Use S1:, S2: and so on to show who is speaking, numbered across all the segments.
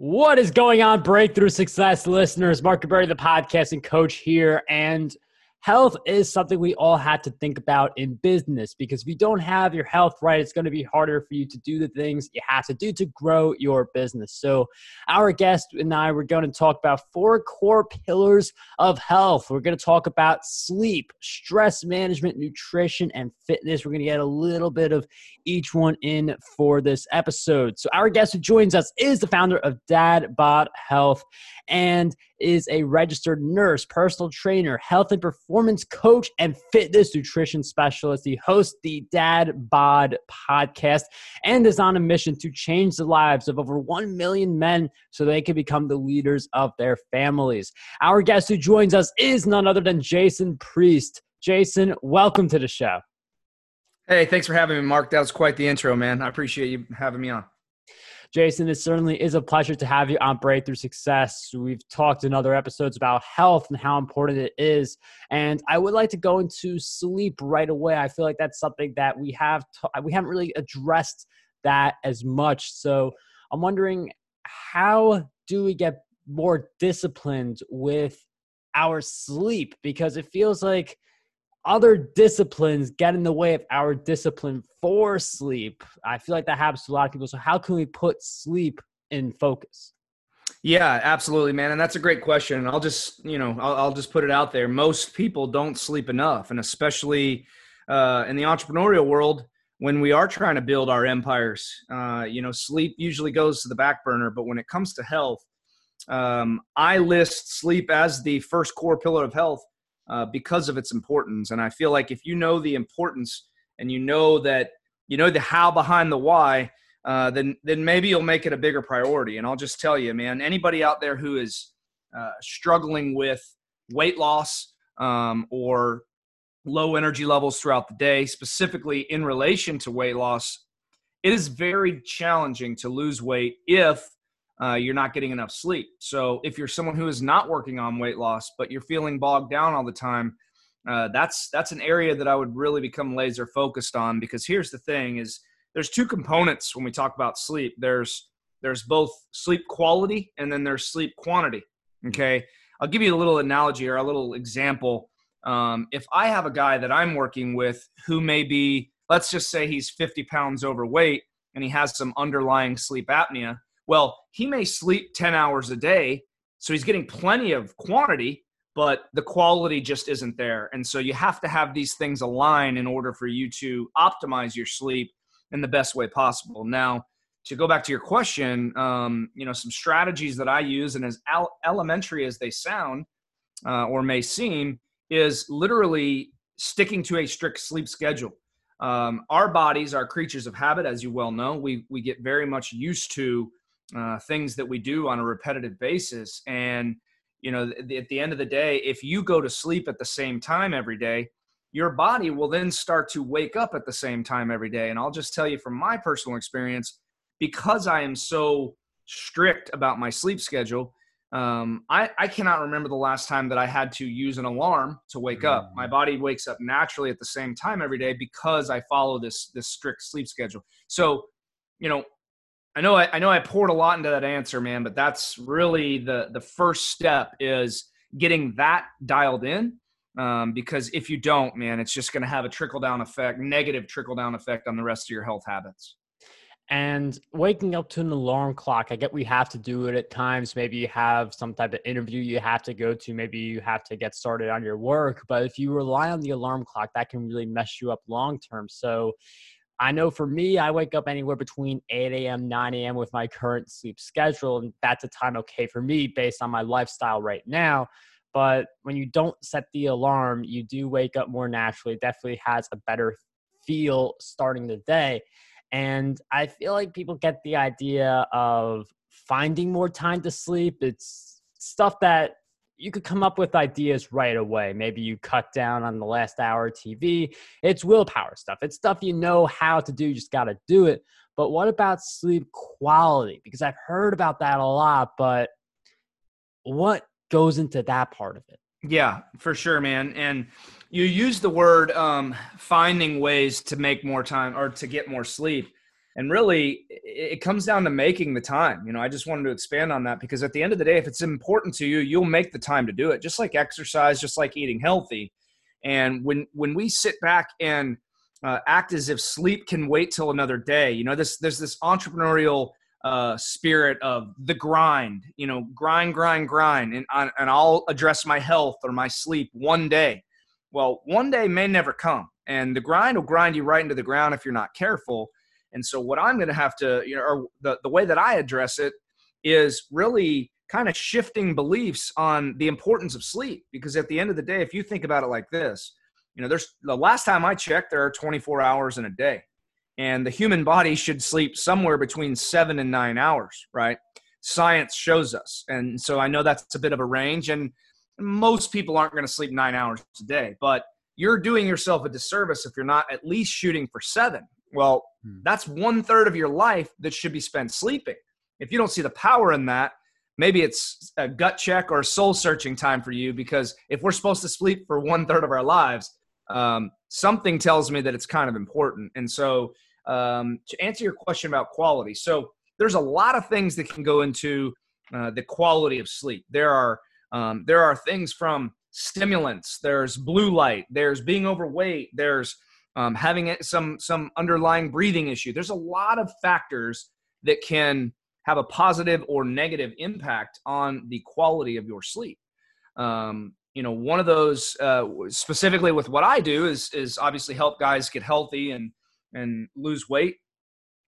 S1: What is going on, Breakthrough Success listeners? Mark Berry, the podcasting coach here, and health is something we all had to think about in business because if you don't have your health right, it's going to be harder for you to do the things you have to do to grow your business. So, our guest and I were going to talk about four core pillars of health. We're going to talk about sleep, stress management, nutrition, and fitness. We're going to get a little bit of each one in for this episode. So, our guest who joins us is the founder of Dad Bod Health and is a registered nurse, personal trainer, health and performance coach, and fitness nutrition specialist. He hosts the Dad Bod podcast and is on a mission to change the lives of over 1 million men so they can become the leaders of their families. Our guest who joins us is none other than Jason Priest. Jason, welcome to the show.
S2: Hey, thanks for having me, Mark. That was quite the intro, man. I appreciate you having me on.
S1: Jason, it certainly is a pleasure to have you on Breakthrough Success. We've talked in other episodes about health and how important it is. And I would like to go into sleep right away. I feel like that's something that we have we haven't really addressed that as much. So I'm wondering how do we get more disciplined with our sleep because it feels like other disciplines get in the way of our discipline for sleep. I feel like that happens to a lot of people. So, how can we put sleep in focus?
S2: Yeah, absolutely, man. And that's a great question. I'll just, you know, I'll, I'll just put it out there. Most people don't sleep enough, and especially uh, in the entrepreneurial world, when we are trying to build our empires, uh, you know, sleep usually goes to the back burner. But when it comes to health, um, I list sleep as the first core pillar of health uh, because of its importance. And I feel like if you know the importance and you know that you know the how behind the why, uh, then then maybe you'll make it a bigger priority. And I'll just tell you, man, anybody out there who is uh, struggling with weight loss um, or low energy levels throughout the day, specifically in relation to weight loss, it is very challenging to lose weight if uh, you're not getting enough sleep. So if you're someone who is not working on weight loss, but you're feeling bogged down all the time, uh, that's that's an area that I would really become laser focused on because here's the thing: is there's two components when we talk about sleep. There's there's both sleep quality and then there's sleep quantity. Okay, I'll give you a little analogy or a little example. Um, if I have a guy that I'm working with who may be, let's just say he's 50 pounds overweight and he has some underlying sleep apnea well, he may sleep 10 hours a day, so he's getting plenty of quantity, but the quality just isn't there. And so you have to have these things align in order for you to optimize your sleep in the best way possible. Now, to go back to your question, um, you know, some strategies that I use, and as al- elementary as they sound uh, or may seem, is literally sticking to a strict sleep schedule. Um, our bodies are creatures of habit, as you well know. We we get very much used to uh, things that we do on a repetitive basis. And, you know, th- at the end of the day, if you go to sleep at the same time every day, your body will then start to wake up at the same time every day. And I'll just tell you from my personal experience, because I am so strict about my sleep schedule, um, I, I cannot remember the last time that I had to use an alarm to wake mm. up. My body wakes up naturally at the same time every day because I follow this this strict sleep schedule. So, you know, I know I, I know I poured a lot into that answer, man, but that's really the the first step is getting that dialed in. Um, because if you don't, man, it's just going to have a trickle down effect, negative trickle down effect on the rest of your health habits.
S1: And waking up to an alarm clock, I get we have to do it at times. Maybe you have some type of interview you have to go to. Maybe you have to get started on your work. But if you rely on the alarm clock, that can really mess you up long term. So I know for me, I wake up anywhere between 8 a.m., 9 a.m. with my current sleep schedule. And that's a time okay for me based on my lifestyle right now. But when you don't set the alarm, you do wake up more naturally. It definitely has a better feel starting the day. And I feel like people get the idea of finding more time to sleep. It's stuff that you could come up with ideas right away. Maybe you cut down on the last hour TV. It's willpower stuff. It's stuff you know how to do, you just got to do it. But what about sleep quality? Because I've heard about that a lot, but what goes into that part of it?
S2: Yeah, for sure, man. And you use the word um, finding ways to make more time or to get more sleep. And really it comes down to making the time you know i just wanted to expand on that because at the end of the day if it's important to you you'll make the time to do it just like exercise just like eating healthy. And when when we sit back and uh, act as if sleep can wait till another day you know this there's this entrepreneurial uh, spirit of the grind you know grind grind grind and, and i'll address my health or my sleep one day. Well one day may never come and the grind will grind you right into the ground if you're not careful and so what I'm going to have to, you know, or the, the way that I address it is really kind of shifting beliefs on the importance of sleep. Because at the end of the day, if you think about it like this, you know, there's the last time I checked, there are 24 hours in a day. And the human body should sleep somewhere between seven and nine hours, right? Science shows us. And so I know that's a bit of a range. And most people aren't going to sleep nine hours a day, but you're doing yourself a disservice if you're not at least shooting for seven. Well, hmm. that's one third of your life that should be spent sleeping. If you don't see the power in that, maybe it's a gut check or soul searching time for you because if we're supposed to sleep for one third of our lives, um, something tells me that it's kind of important. And so, um, to answer your question about quality, so there's a lot of things that can go into uh, the quality of sleep. There are um, there are things from stimulants. There's blue light. There's being overweight. There's um, having some some underlying breathing issue. There's a lot of factors that can have a positive or negative impact on the quality of your sleep. Um, you know, one of those uh, specifically with what I do is is obviously help guys get healthy and and lose weight.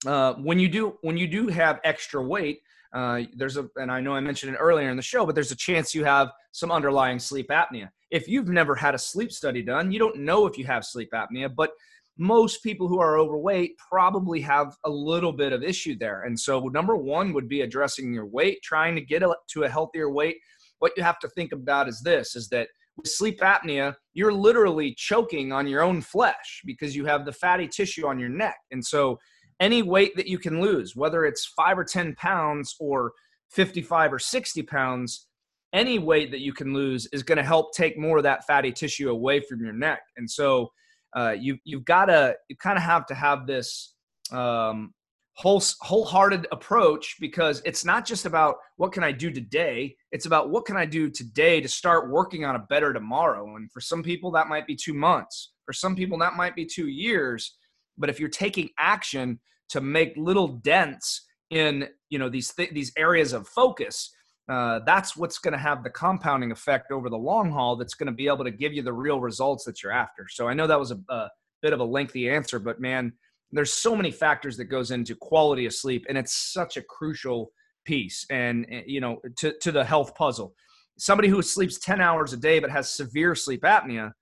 S2: Uh, when you do when you do have extra weight, uh, there's a and I know I mentioned it earlier in the show, but there's a chance you have some underlying sleep apnea. If you've never had a sleep study done, you don't know if you have sleep apnea, but most people who are overweight probably have a little bit of issue there. And so, number one would be addressing your weight, trying to get to a healthier weight. What you have to think about is this: is that with sleep apnea, you're literally choking on your own flesh because you have the fatty tissue on your neck, and so any weight that you can lose, whether it's five or 10 pounds or 55 or 60 pounds, any weight that you can lose is going to help take more of that fatty tissue away from your neck. And so uh, you, you've got to, you kind of have to have this um, whole, wholehearted approach because it's not just about what can I do today. It's about what can I do today to start working on a better tomorrow. And for some people, that might be two months. For some people, that might be two years. But if you're taking action to make little dents in you know these th- these areas of focus, uh, that's what's going to have the compounding effect over the long haul. That's going to be able to give you the real results that you're after. So I know that was a, a bit of a lengthy answer, but man, there's so many factors that goes into quality of sleep, and it's such a crucial piece. And eh, you know, to to the health puzzle. Somebody who sleeps 10 hours a day but has severe sleep apnea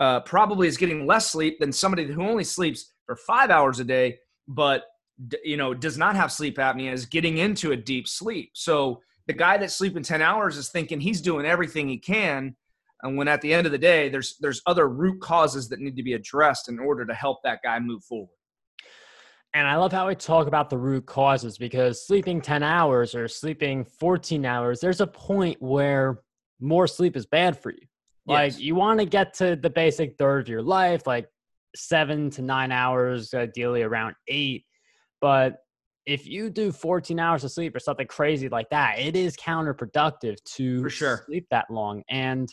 S2: uh, probably is getting less sleep than somebody who only sleeps for five hours a day, but you know does not have sleep apnea is getting into a deep sleep. So the guy that's sleeping 10 hours is thinking he's doing everything he can and when at the end of the day there's there's other root causes that need to be addressed in order to help that guy move forward
S1: and i love how we talk about the root causes because sleeping 10 hours or sleeping 14 hours there's a point where more sleep is bad for you like yes. you want to get to the basic third of your life like seven to nine hours, ideally around eight. But if you do 14 hours of sleep or something crazy like that, it is counterproductive to
S2: For sure.
S1: sleep that long. And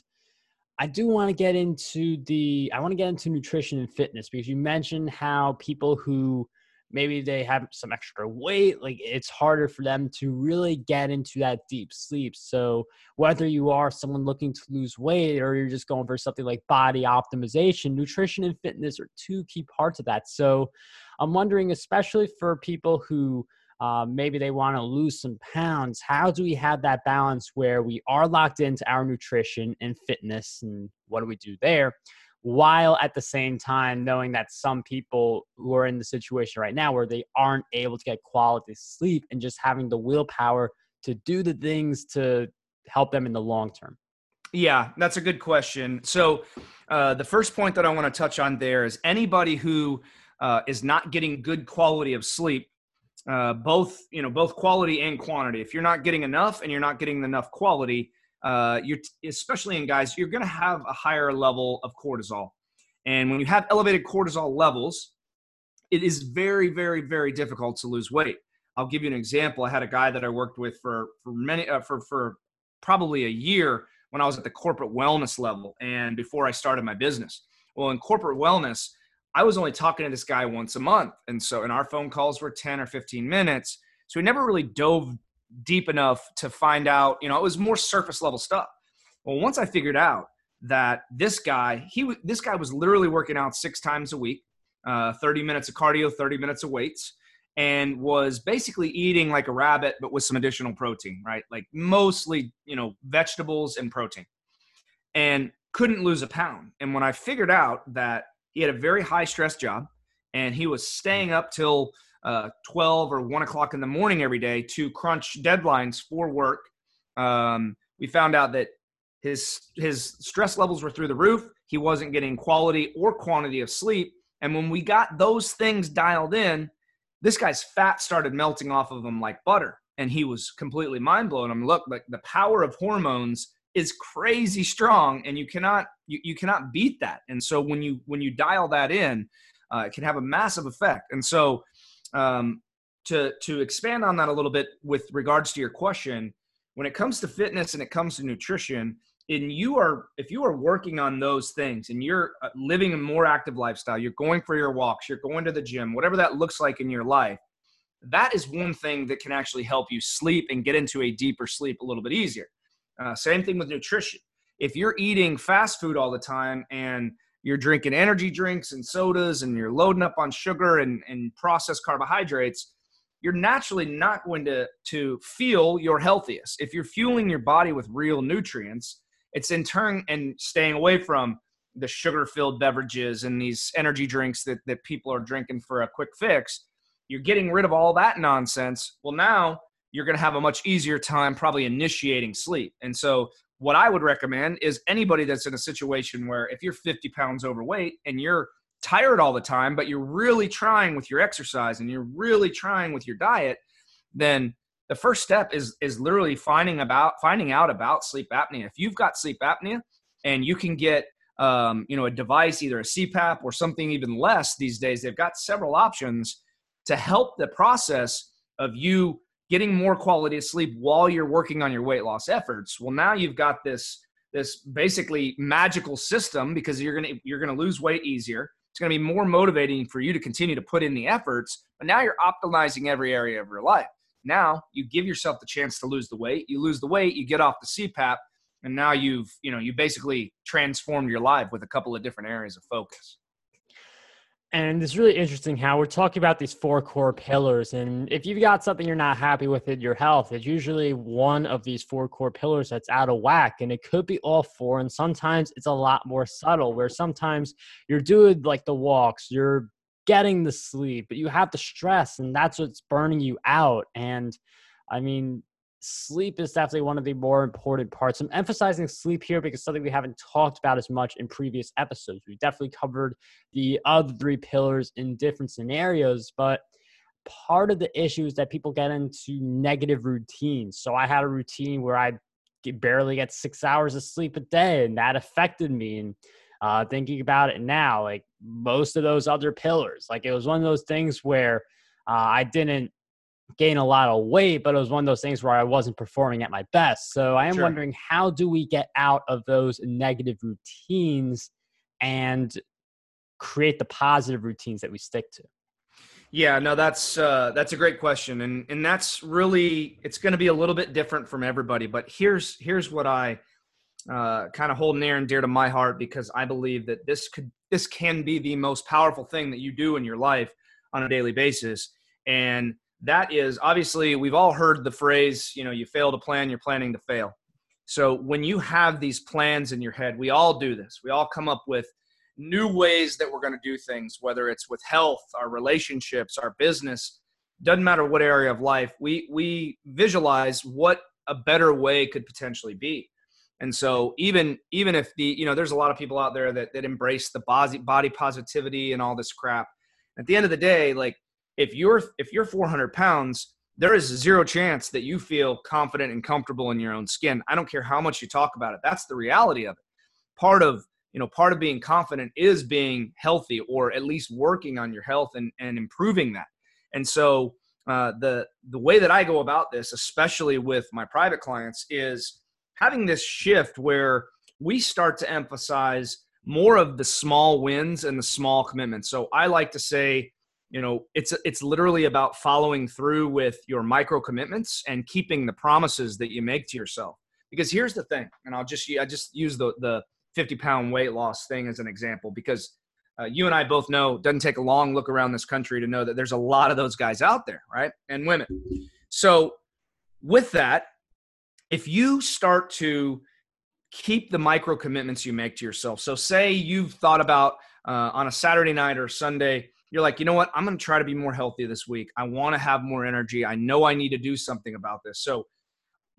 S1: I do want to get into the I want to get into nutrition and fitness because you mentioned how people who maybe they have some extra weight like it's harder for them to really get into that deep sleep. So whether you are someone looking to lose weight or you're just going for something like body optimization nutrition and fitness are two key parts of that. So i'm wondering especially for people who uh, maybe they want to lose some pounds how do we have that balance where we are locked into our nutrition and fitness and what do we do there while at the same time knowing that some people who are in the situation right now where they aren't able to get quality sleep and just having the willpower to do the things to help them in the long term?
S2: Yeah, that's a good question. So, uh, the first point that I want to touch on there is anybody who uh, is not getting good quality of sleep, uh, both you know both quality and quantity. If you're not getting enough and you're not getting enough quality, uh, you're especially in guys, you're going to have a higher level of cortisol. And when you have elevated cortisol levels, it is very, very, very difficult to lose weight. I'll give you an example. I had a guy that I worked with for for many uh, for for probably a year when I was at the corporate wellness level and before I started my business. Well, in corporate wellness, I was only talking to this guy once a month, and so and our phone calls were ten or fifteen minutes. So we never really dove deep enough to find out. You know, it was more surface level stuff. Well, once I figured out that this guy, he this guy was literally working out six times a week, uh, 30 minutes of cardio, 30 minutes of weights, and was basically eating like a rabbit, but with some additional protein, right? Like mostly, you know, vegetables and protein, and couldn't lose a pound. And when I figured out that he had a very high stress job, and he was staying up till uh, 12 or 1 o'clock in the morning every day to crunch deadlines for work. Um, we found out that his his stress levels were through the roof. He wasn't getting quality or quantity of sleep. And when we got those things dialed in, this guy's fat started melting off of him like butter. And he was completely mind blown. I'm mean, look, like the power of hormones is crazy strong and you cannot you, you cannot beat that. And so when you when you dial that in, uh, it can have a massive effect. And so um, to to expand on that a little bit with regards to your question, when it comes to fitness and it comes to nutrition, and you are if you are working on those things and you're uh, living a more active lifestyle you're going for your walks you're going to the gym whatever that looks like in your life that is one thing that can actually help you sleep and get into a deeper sleep a little bit easier. Uh, same thing with nutrition. If you're eating fast food all the time and you're drinking energy drinks and sodas and you're loading up on sugar and, and processed carbohydrates you're naturally not going to, to feel your healthiest. If you're fueling your body with real nutrients it's in turn and staying away from the sugar filled beverages and these energy drinks that, that people are drinking for a quick fix you're getting rid of all that nonsense. Well now you're going to have a much easier time probably initiating sleep. And so what i would recommend is anybody that's in a situation where if you're 50 pounds overweight and you're tired all the time but you're really trying with your exercise and you're really trying with your diet then the first step is is literally finding about finding out about sleep apnea. If you've got sleep apnea and you can get um, you know a device, either a CPAP or something even less these days, they've got several options to help the process of you getting more quality of sleep while you're working on your weight loss efforts. Well, now you've got this this basically magical system because you're gonna you're gonna lose weight easier. It's gonna be more motivating for you to continue to put in the efforts, but now you're optimizing every area of your life. Now you give yourself the chance to lose the weight. You lose the weight, you get off the CPAP, and now you've you know you basically transformed your life with a couple of different areas of focus.
S1: And it's really interesting how we're talking about these four core pillars. And if you've got something you're not happy with in your health, it's usually one of these four core pillars that's out of whack. And it could be all four. And sometimes it's a lot more subtle, where sometimes you're doing like the walks, you're getting the sleep, but you have the stress, and that's what's burning you out. And I mean, sleep is definitely one of the more important parts. I'm emphasizing sleep here because something we haven't talked about as much in previous episodes. We definitely covered the other three pillars in different scenarios, but part of the issue is that people get into negative routines. So I had a routine where I barely get six hours of sleep a day, and that affected me. And uh, thinking about it now, like most of those other pillars, like it was one of those things where uh, I didn't gain a lot of weight, but it was one of those things where I wasn't performing at my best. So I am sure. wondering how do we get out of those negative routines and create the positive routines that we stick to?
S2: Yeah, no, that's uh, that's a great question, and and that's really it's going to be a little bit different from everybody. But here's here's what I uh, kind of hold near and dear to my heart because I believe that this could this can be the most powerful thing that you do in your life on a daily basis, and that is obviously we've all heard the phrase, you know, you fail to plan, you're planning to fail. So when you have these plans in your head, we all do this. We all come up with new ways that we're going to do things, whether it's with health, our relationships, our business, doesn't matter what area of life. We we visualize what a better way could potentially be. And so even even if the you know there's a lot of people out there that that embrace the body body positivity and all this crap. At the end of the day, like if you're if you're 400 pounds, there is zero chance that you feel confident and comfortable in your own skin. I don't care how much you talk about it. That's the reality of it. Part of you know part of being confident is being healthy or at least working on your health and, and improving that and so uh, the the way that i go about this especially with my private clients is having this shift where we start to emphasize more of the small wins and the small commitments so i like to say you know it's it's literally about following through with your micro commitments and keeping the promises that you make to yourself because here's the thing and i'll just i just use the the 50 pound weight loss thing as an example because uh, you and I both know it doesn't take a long look around this country to know that there's a lot of those guys out there, right? And women. So, with that, if you start to keep the micro commitments you make to yourself, so say you've thought about uh, on a Saturday night or Sunday, you're like, you know what? I'm going to try to be more healthy this week. I want to have more energy. I know I need to do something about this. So,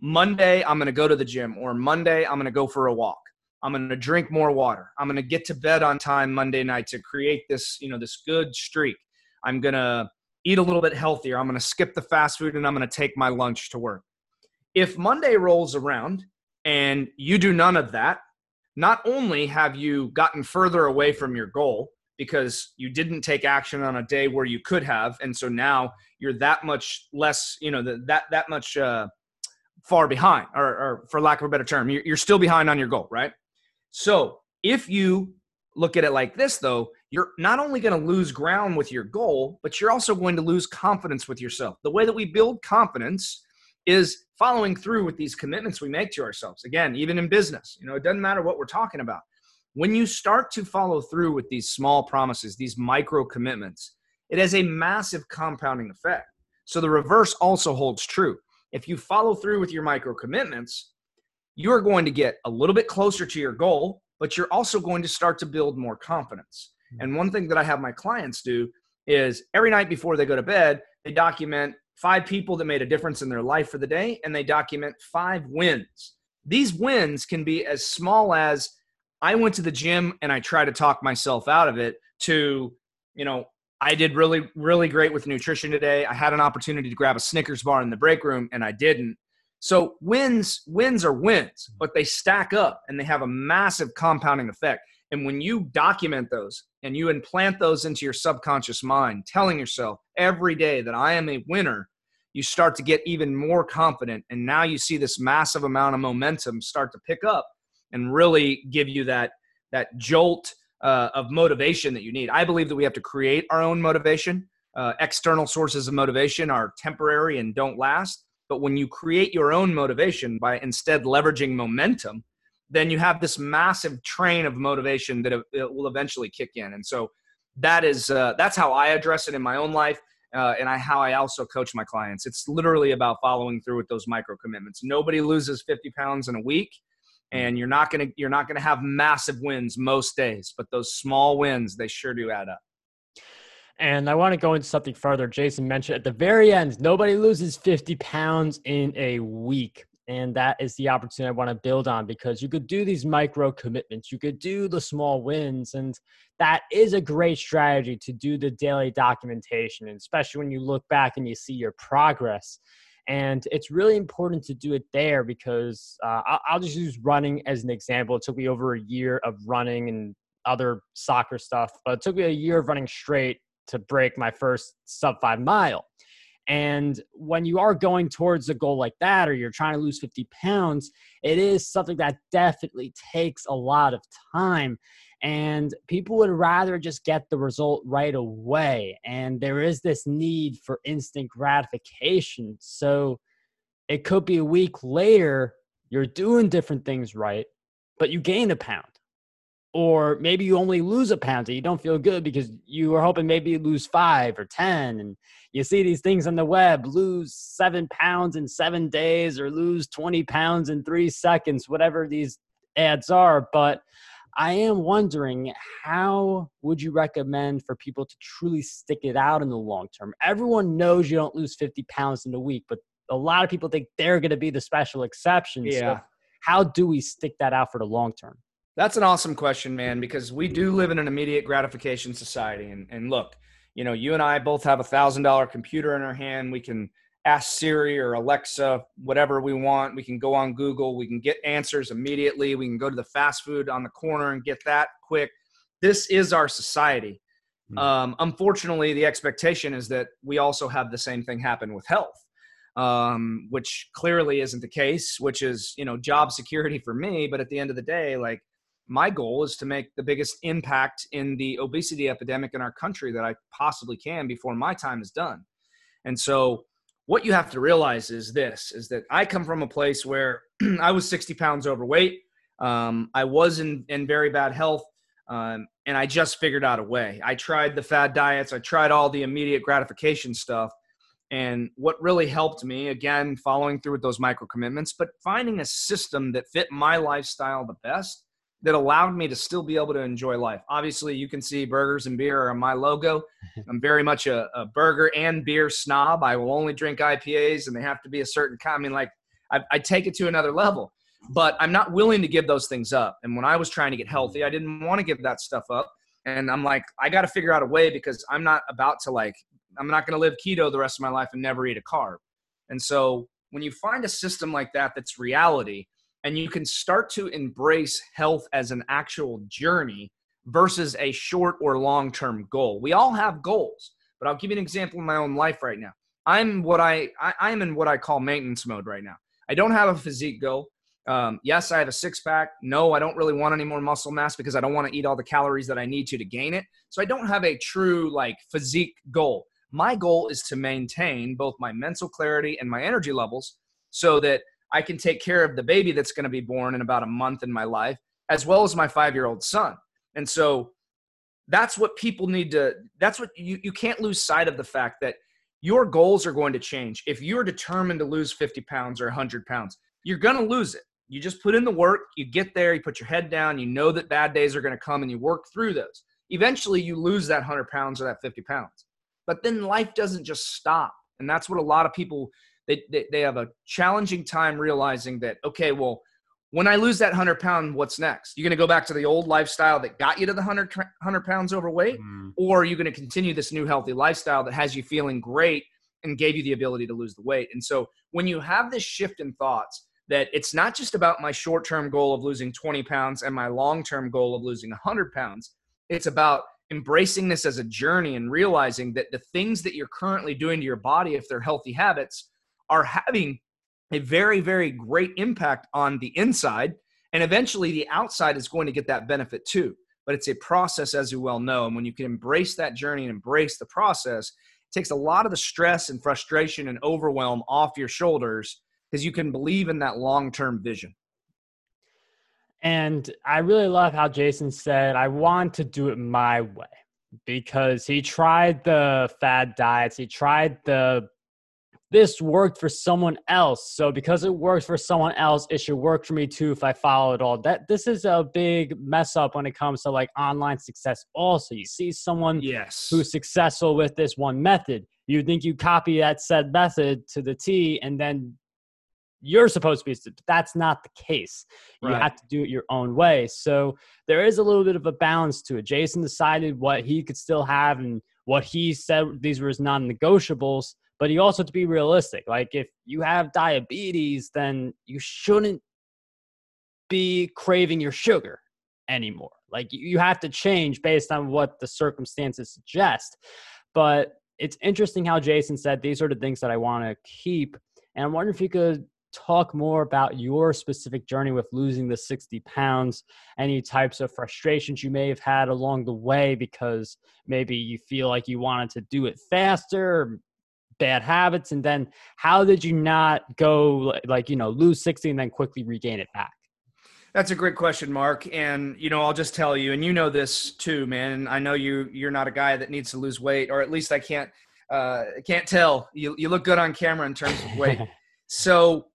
S2: Monday, I'm going to go to the gym, or Monday, I'm going to go for a walk I'm going to drink more water. I'm going to get to bed on time Monday night to create this, you know, this good streak. I'm going to eat a little bit healthier. I'm going to skip the fast food and I'm going to take my lunch to work. If Monday rolls around and you do none of that, not only have you gotten further away from your goal because you didn't take action on a day where you could have and so now you're that much less, you know, that that much uh far behind or, or for lack of a better term, you're, you're still behind on your goal, right? So if you look at it like this, though, you're not only going to lose ground with your goal, but you're also going to lose confidence with yourself. The way that we build confidence is following through with these commitments we make to ourselves. Again, even in business, you know, it doesn't matter what we're talking about. When you start to follow through with these small promises, these micro commitments, it has a massive compounding effect. So the reverse also holds true. If you follow through with your micro commitments, you are going to get a little bit closer to your goal, but you're also going to start to build more confidence. Hmm. And one thing that I have my clients do is every night before they go to bed, they document five people that made a difference in their life for the day and they document five wins. These wins can be as small as I went to the gym and I try to talk myself out of it to, you know, I did really, really great with nutrition today. I had an opportunity to grab a Snickers bar in the break room and I didn't. So wins wins are wins, mm-hmm. but they stack up and they have a massive compounding effect. And when you document those and you implant those into your subconscious mind, telling yourself every day that I am a winner, you start to get even more confident. And now you see this massive amount of momentum start to pick up and really give you that that jolt uh, of motivation that you need. I believe that we have to create our own motivation. Uh, external sources of motivation are temporary and don't last. But when you create your own motivation by instead leveraging momentum, then you have this massive train of motivation that it will eventually kick in. And so that is uh, that's how I address it in my own life. Uh, and I, how I also coach my clients. It's literally about following through with those micro commitments. Nobody loses 50 pounds in a week, Mm-hmm. and you're not gonna you're not gonna have massive wins most days, but those small wins they sure do add up.
S1: And I want to go into something further. Jason mentioned at the very end, nobody loses 50 pounds in a week. And that is the opportunity I want to build on because you could do these micro commitments, you could do the small wins. And that is a great strategy to do the daily documentation, and especially when you look back and you see your progress. And it's really important to do it there because uh, I'll just use running as an example. It took me over a year of running and other soccer stuff, but it took me a year of running straight to break my first sub five mile. And when you are going towards a goal like that, or you're trying to lose 50 pounds, it is something that definitely takes a lot of time. And people would rather just get the result right away. And there is this need for instant gratification. So it could be a week later, you're doing different things right, but you gain a pound or maybe you only lose a pound and you don't feel good because you were hoping maybe you lose five or ten and you see these things on the web lose seven pounds in seven days or lose 20 pounds in three seconds whatever these ads are but i am wondering how would you recommend for people to truly stick it out in the long term everyone knows you don't lose 50 pounds in a week but a lot of people think they're going to be the special exception yeah. so how do we stick that out for the long term
S2: that's an awesome question, man, because we do live in an immediate gratification society. And, and look, you know, you and I both have a thousand dollar computer in our hand. We can ask Siri or Alexa whatever we want. We can go on Google. We can get answers immediately. We can go to the fast food on the corner and get that quick. This is our society. Mm-hmm. Um, unfortunately, the expectation is that we also have the same thing happen with health, um, which clearly isn't the case. Which is, you know, job security for me. But at the end of the day, like my goal is to make the biggest impact in the obesity epidemic in our country that I possibly can before my time is done. And so what you have to realize is this is that I come from a place where I was 60 pounds overweight. Um, I was in, in very bad health. Um, and I just figured out a way. I tried the fad diets, I tried all the immediate gratification stuff. And what really helped me, again, following through with those micro commitments, but finding a system that fit my lifestyle the best that allowed me to still be able to enjoy life. Obviously, you can see burgers and beer are my logo. I'm very much a, a, burger and beer snob. I will only drink IPAs, and they have to be a certain kind. I mean, like I, I take it to another level, but I'm not willing to give those things up. And when I was trying to get healthy, I didn't want to give that stuff up. And I'm like, I got to figure out a way because I'm not about to like, I'm not going to live keto the rest of my life and never eat a carb. And so when you find a system like that that's reality, and you can start to embrace health as an actual journey versus a short or long term goal. We all have goals, but I'll give you an example in my own life right now. I'm what I, I am in what I call maintenance mode right now. I don't have a physique goal. Um, yes, I have a six pack. No, I don't really want any more muscle mass because I don't want to eat all the calories that I need to to gain it. So I don't have a true like physique goal. My goal is to maintain both my mental clarity and my energy levels so that I can take care of the baby that's going to be born in about a month in my life, as well as my five year old son. And so that's what people need to, that's what you, you can't lose sight of the fact that your goals are going to change. If you're determined to lose 50 pounds or 100 pounds, you're going to lose it. You just put in the work, you get there, you put your head down, you know that bad days are going to come, and you work through those. Eventually, you lose that 100 pounds or that 50 pounds. But then life doesn't just stop. And that's what a lot of people they, they, they have a challenging time realizing that, okay, well, when I lose that 100 pound, what's next? You're going to go back to the old lifestyle that got you to the 100, 100 pounds overweight? Mm. Or are you going to continue this new healthy lifestyle that has you feeling great and gave you the ability to lose the weight? And so when you have this shift in thoughts, that it's not just about my short term goal of losing 20 pounds and my long term goal of losing 100 pounds. It's about embracing this as a journey and realizing that the things that you're currently doing to your body, if they're healthy habits, are having a very, very great impact on the inside. And eventually the outside is going to get that benefit too. But it's a process, as you well know. And when you can embrace that journey and embrace the process, it takes a lot of the stress and frustration and overwhelm off your shoulders because you can believe in that long term vision.
S1: And I really love how Jason said, I want to do it my way because he tried the fad diets, he tried the this worked for someone else. So because it works for someone else, it should work for me too if I follow it all. That this is a big mess up when it comes to like online success. Also, you see someone
S2: yes.
S1: who's successful with this one method. You think you copy that said method to the T and then you're supposed to be but that's not the case you right. have to do it your own way so there is a little bit of a balance to it jason decided what he could still have and what he said these were his non-negotiables but you also have to be realistic. Like if you have diabetes, then you shouldn't be craving your sugar anymore. Like you have to change based on what the circumstances suggest. But it's interesting how Jason said these are the things that I want to keep. And I'm wondering if you could talk more about your specific journey with losing the 60 pounds, any types of frustrations you may have had along the way because maybe you feel like you wanted to do it faster, bad habits and then how did you not go like you know lose 60 and then quickly regain it back?
S2: That's a great question mark and you know i'll just tell you and you know this too man i know you you're not a guy that needs to lose weight or at least i can't uh can't tell. You, you look good on camera in terms of weight. So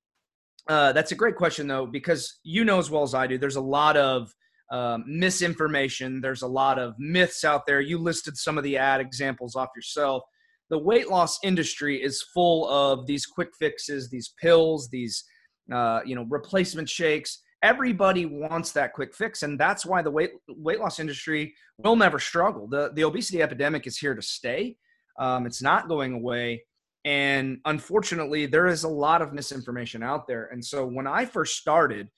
S2: uh, that's a great question though because you know as well as i do there's a lot of um, misinformation. There's a lot of myths out there. You listed some of the ad examples off yourself the weight loss industry is full of these quick fixes, these pills, these uh, you know replacement shakes. Everybody wants that quick fix, and that's why the weight weight loss industry will never struggle. the The obesity epidemic is here to stay. Um, it's not going away. And unfortunately, there is a lot of misinformation out there. And so when I first started,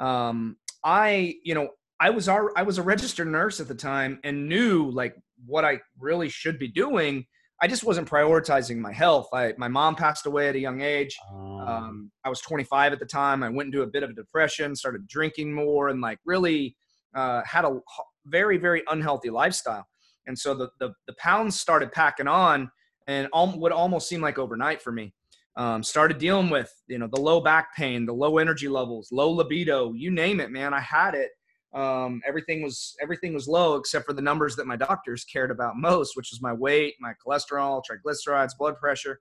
S2: um, I, you know, I was our, I was a registered nurse at the time and knew like what I really should be doing. I just wasn't prioritizing my health. I, my mom passed away at a young age. Um, um I was 25 at the time. I went into a bit of a depression, started drinking more, and like really uh, had a very, very unhealthy lifestyle. And so the, the, the pounds started packing on and would almost seem like overnight for me. Um, started dealing with, you know, the low back pain, the low energy levels, low libido, you name it, man. I had it. Um, everything was everything was low except for the numbers that my doctors cared about most, which was my weight, my cholesterol, triglycerides, blood pressure.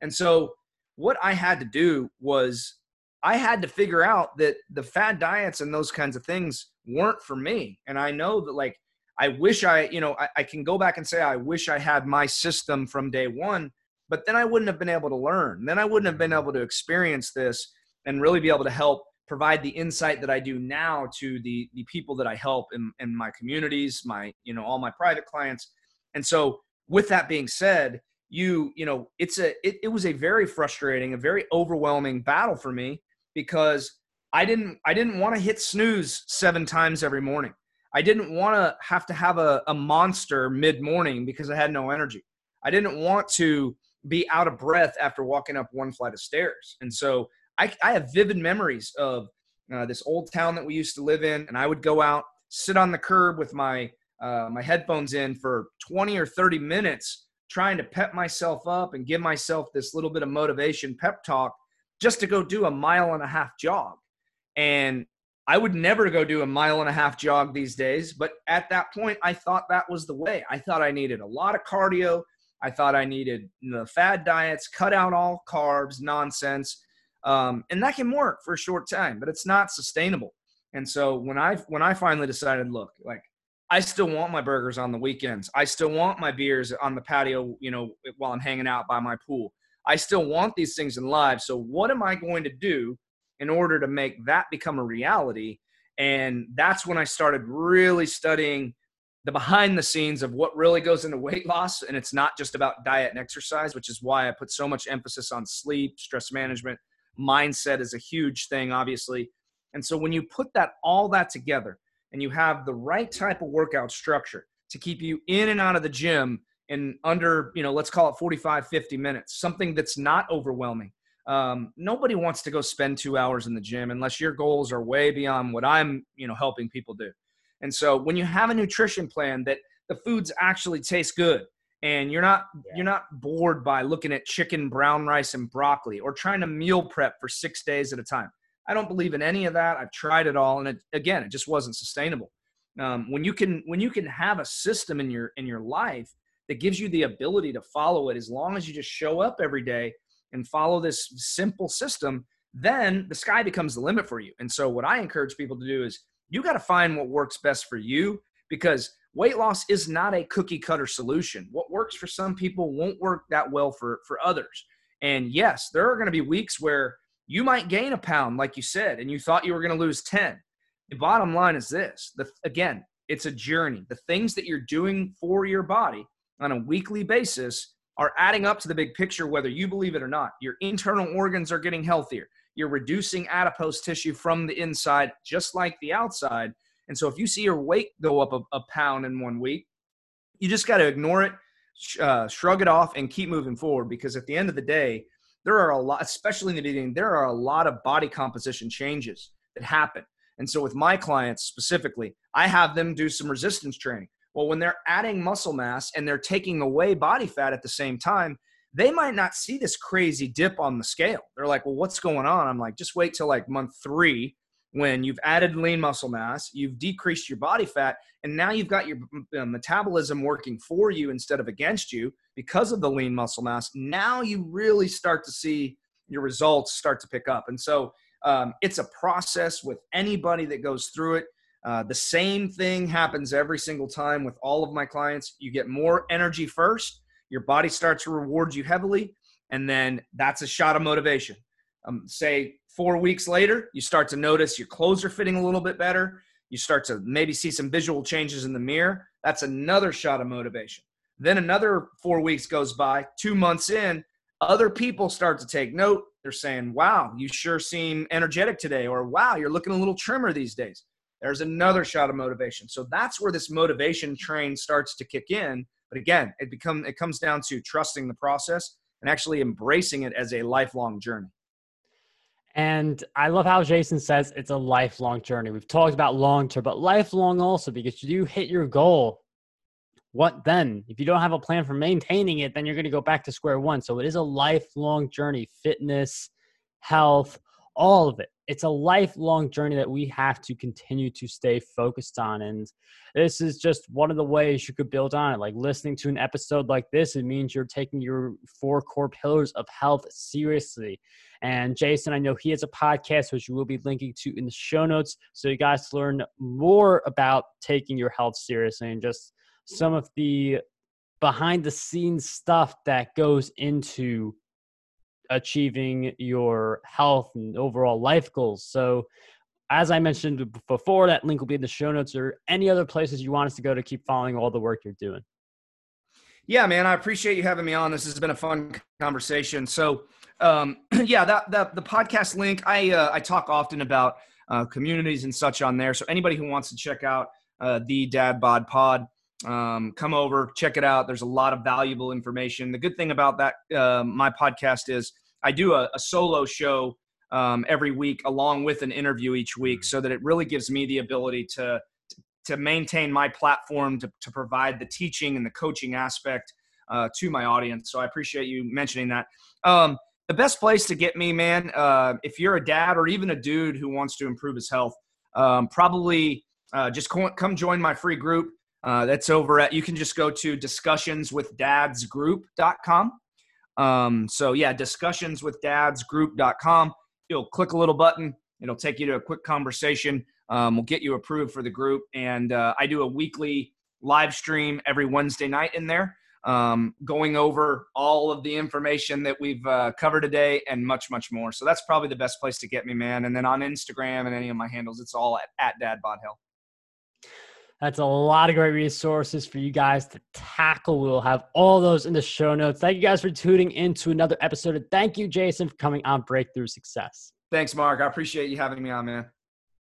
S2: And so what I had to do was I had to figure out that the fad diets and those kinds of things weren't for me. And I know that like I wish I, you know, I, I, can go back and say I wish I had my system from day one, but then I wouldn't have been able to learn. Then I wouldn't have been able to experience this and really be able to help provide the insight that I do now to the the people that I help in, in my communities, my, you know, all my private clients. And so with that being said, you, you know, it's a it, it was a very frustrating, a very overwhelming battle for me because I didn't I didn't want to hit snooze seven times every morning. I didn't want to have to have a, a monster mid morning because I had no energy. I didn't want to be out of breath after walking up one flight of stairs. And so I, I have vivid memories of uh, this old town that we used to live in, and I would go out, sit on the curb with my uh, my headphones in for 20 or 30 minutes, trying to pep myself up and give myself this little bit of motivation pep talk just to go do a mile and a half jog. And I would never go do a mile and a half jog these days, but at that point, I thought that was the way. I thought I needed a lot of cardio. I thought I needed the fad diets, cut out all carbs, nonsense, um, and that can work for a short time, but it's not sustainable. And so when I when I finally decided, look, like I still want my burgers on the weekends. I still want my beers on the patio, you know, while I'm hanging out by my pool. I still want these things in life. So what am I going to do in order to make that become a reality. And that's when I started really studying the behind the scenes of what really goes into weight loss. And it's not just about diet and exercise, which is why I put so much emphasis on sleep, stress management, mindset is a huge thing, obviously. And so when you put that all that together and you have the right type of workout structure to keep you in and out of the gym in under, you know, let's call it 45, 50 minutes, something that's not overwhelming, um, nobody wants to go spend two hours in the gym unless your goals are way beyond what I'm, you know, helping people do. And so when you have a nutrition plan that the foods actually taste good and you're not yeah. you're not bored by looking at chicken, brown rice and broccoli or trying to meal prep for 6 days at a time. I don't believe in any of that. I've tried it all and it, again, it just wasn't sustainable. Um, when you can when you can have a system in your in your life that gives you the ability to follow it as long as you just show up every day and follow this simple system, then the sky becomes the limit for you. And so, what I encourage people to do is you got to find what works best for you because weight loss is not a cookie cutter solution. What works for some people won't work that well for, for others. And yes, there are going to be weeks where you might gain a pound, like you said, and you thought you were going to lose 10. The bottom line is this the, again, it's a journey. The things that you're doing for your body on a weekly basis are adding up to the big picture, whether you believe it or not. Your internal organs are getting healthier. You're reducing adipose tissue from the inside, just like the outside. And so if you see your weight go up a, a pound in one week, you just got to ignore it, uh, shrug it off, and keep moving forward because at the end of the day, there are a lot, especially in the beginning, there are a lot of body composition changes that happen. And so with my clients specifically, I have them do some resistance training. Well, when they're adding muscle mass and they're taking away body fat at the same time, they might not see this crazy dip on the scale. They're like, well, what's going on? I'm like, just wait till like month three when you've added lean muscle mass, you've decreased your body fat, and now you've got your metabolism working for you instead of against you because of the lean muscle mass. Now you really start to see your results start to pick up. And so um, it's a process with anybody that goes through it. Uh, the same thing happens every single time with all of my clients. You get more energy first, your body starts to reward you heavily, and then that's a shot of motivation. Um, say four weeks later, you start to notice your clothes are fitting a little bit better. You start to maybe see some visual changes in the mirror. That's another shot of motivation. Then another four weeks goes by, two months in, other people start to take note. They're saying, wow, you sure seem energetic today, or wow, you're looking a little trimmer these days. There's another shot of motivation. So that's where this motivation train starts to kick in. But again, it become it comes down to trusting the process and actually embracing it as a lifelong journey.
S1: And I love how Jason says it's a lifelong journey. We've talked about long term, but lifelong also because you hit your goal. What then? If you don't have a plan for maintaining it, then you're going to go back to square one. So it is a lifelong journey fitness, health, all of it. It's a lifelong journey that we have to continue to stay focused on. And this is just one of the ways you could build on it. Like listening to an episode like this, it means you're taking your four core pillars of health seriously. And Jason, I know he has a podcast, which we will be linking to in the show notes. So you guys learn more about taking your health seriously and just some of the behind the scenes stuff that goes into achieving your health and overall life goals. So, as I mentioned before, that link will be in the show notes or any other places you want us to go to keep following all the work you're doing.
S2: Yeah, man, I appreciate you having me on. This has been a fun conversation. So, um, yeah, that, that the podcast link. I uh, I talk often about uh, communities and such on there. So anybody who wants to check out uh, the Dad Bod Pod, um, come over, check it out. There's a lot of valuable information. The good thing about that uh, my podcast is I do a, a solo show um, every week along with an interview each week, mm. so that it really gives me the ability to to maintain my platform to, to provide the teaching and the coaching aspect uh, to my audience. So I appreciate you mentioning that. Um, the best place to get me, man, uh, if you're a dad or even a dude who wants to improve his health, um, probably uh, just come join my free group. Uh, that's over at, you can just go to discussionswithdadsgroup.com. Um, so, yeah, discussionswithdadsgroup.com. You'll click a little button, it'll take you to a quick conversation. Um, we'll get you approved for the group. And uh, I do a weekly live stream every Wednesday night in there um, going over all of the information that we've uh, covered today and much, much more. So that's probably the best place to get me, man. And then on Instagram and any of my handles, it's all at, at Dad Bod Health.
S1: That's a lot of great resources for you guys to tackle. We'll have all those in the show notes. Thank you guys for tuning into another episode. And thank you, Jason, for coming on Breakthrough Success.
S2: Thanks, Mark. I appreciate you having me on, man.